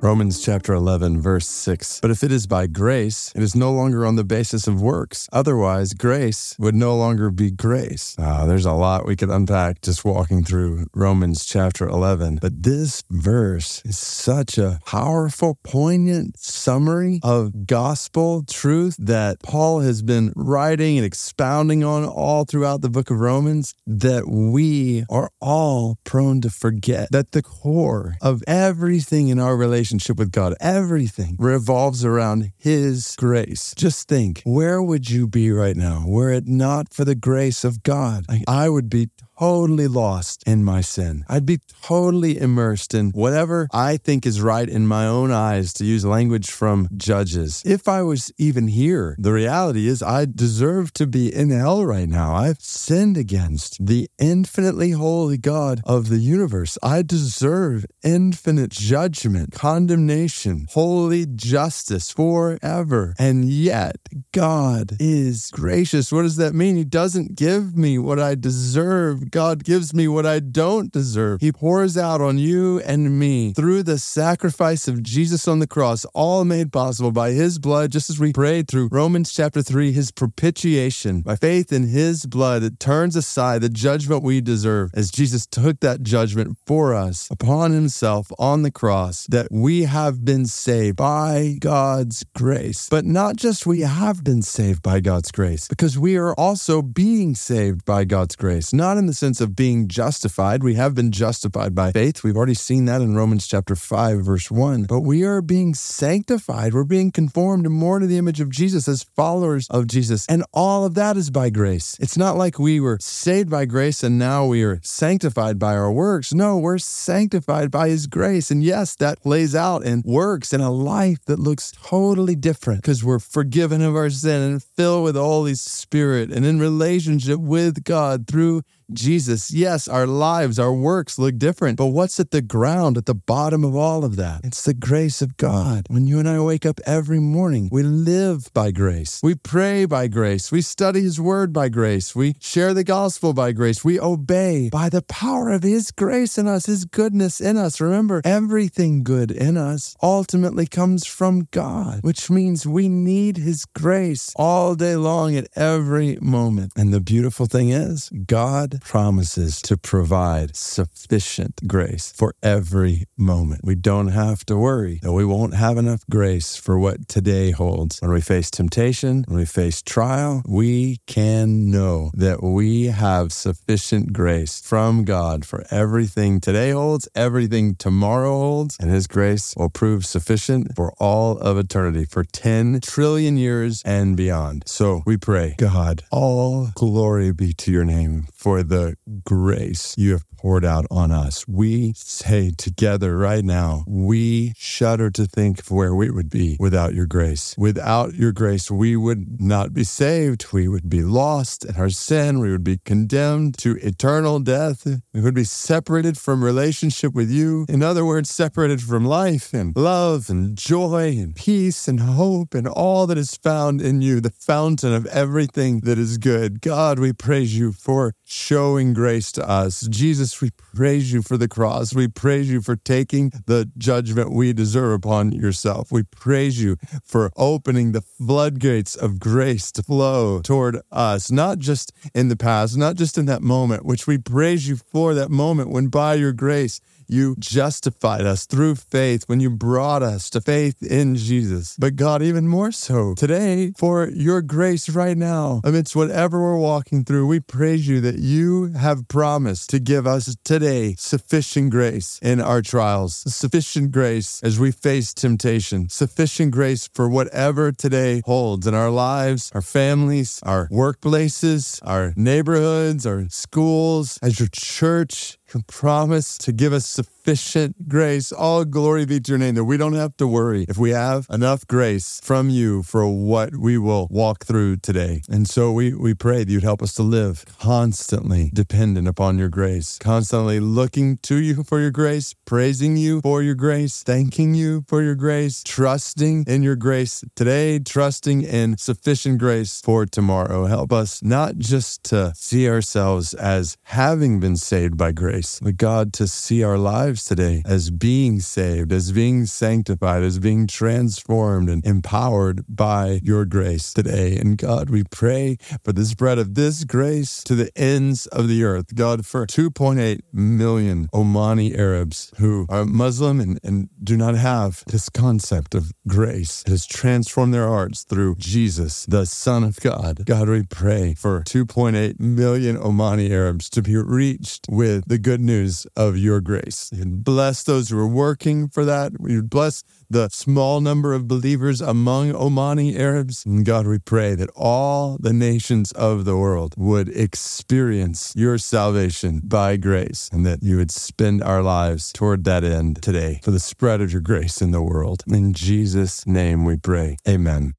Romans chapter 11, verse 6. But if it is by grace, it is no longer on the basis of works. Otherwise, grace would no longer be grace. Ah, there's a lot we could unpack just walking through Romans chapter 11. But this verse is such a powerful, poignant summary of gospel truth that Paul has been writing and expounding on all throughout the book of Romans that we are all prone to forget. That the core of everything in our relationship relationship with God. Everything revolves around His grace. Just think, where would you be right now were it not for the grace of God? I would be totally lost in my sin. I'd be totally immersed in whatever I think is right in my own eyes, to use language from Judges. If I was even here, the reality is I deserve to be in hell right now. I've sinned against the infinitely holy God of the universe. I deserve infinite judgment, condemnation, holy justice forever. And yet, God is gracious. What does that mean? He doesn't give me what I deserve. God gives me what I don't deserve. He pours out on you and me through the sacrifice of Jesus on the cross, all made possible by his blood, just as we prayed through Romans chapter 3, his propitiation. By faith in his blood, it turns aside the judgment we deserve as Jesus took that judgment for us upon himself on the cross, that we have been saved by God's grace. But not just we have been saved by God's grace, because we are also being saved by God's grace, not in the sense of being justified. We have been justified by faith. We've already seen that in Romans chapter 5, verse 1. But we are being sanctified. We're being conformed more to the image of Jesus as followers of Jesus. And all of that is by grace. It's not like we were saved by grace and now we are sanctified by our works. No, we're sanctified by his grace. And yes, that plays out in works in a life that looks totally different because we're forgiven of our sin and filled with the Holy Spirit and in relationship with God through Jesus, yes, our lives, our works look different, but what's at the ground, at the bottom of all of that? It's the grace of God. When you and I wake up every morning, we live by grace. We pray by grace. We study His Word by grace. We share the gospel by grace. We obey by the power of His grace in us, His goodness in us. Remember, everything good in us ultimately comes from God, which means we need His grace all day long at every moment. And the beautiful thing is, God promises to provide sufficient grace for every moment. We don't have to worry that we won't have enough grace for what today holds. When we face temptation, when we face trial, we can know that we have sufficient grace from God for everything today holds, everything tomorrow holds, and His grace will prove sufficient for all of eternity, for 10 trillion years and beyond. So we pray, God, all glory be to your name for the grace you have poured out on us. We say together right now, we shudder to think of where we would be without your grace. Without your grace, we would not be saved. We would be lost in our sin. We would be condemned to eternal death. We would be separated from relationship with you. In other words, separated from life and love and joy and peace and hope and all that is found in you, the fountain of everything that is good. God, we praise you for showing grace to us. Jesus, we praise you for the cross. We praise you for taking the judgment we deserve upon yourself. We praise you for opening the floodgates of grace to flow toward us, not just in the past, not just in that moment, which we praise you for that moment when by your grace, you justified us through faith when you brought us to faith in Jesus. But God, even more so today, for your grace right now, amidst whatever we're walking through, we praise you that you have promised to give us today sufficient grace in our trials, sufficient grace as we face temptation, sufficient grace for whatever today holds in our lives, our families, our workplaces, our neighborhoods, our schools, as your church, you promise to give us sufficient sufficient grace. All glory be to your name that we don't have to worry if we have enough grace from you for what we will walk through today. And so we, we pray that you'd help us to live constantly dependent upon your grace, constantly looking to you for your grace, praising you for your grace, thanking you for your grace, trusting in your grace today, trusting in sufficient grace for tomorrow. Help us not just to see ourselves as having been saved by grace, but God, to see our lives today as being saved, as being sanctified, as being transformed and empowered by your grace today. And God, we pray for the spread of this grace to the ends of the earth. God, for 2.8 million Omani Arabs who are Muslim and, and do not have this concept of grace. It has transformed their hearts through Jesus, the Son of God. God, we pray for 2.8 million Omani Arabs to be reached with the good news of your grace. Bless those who are working for that. We bless the small number of believers among Omani Arabs. And God, we pray that all the nations of the world would experience your salvation by grace and that you would spend our lives toward that end today for the spread of your grace in the world. In Jesus' name we pray. Amen.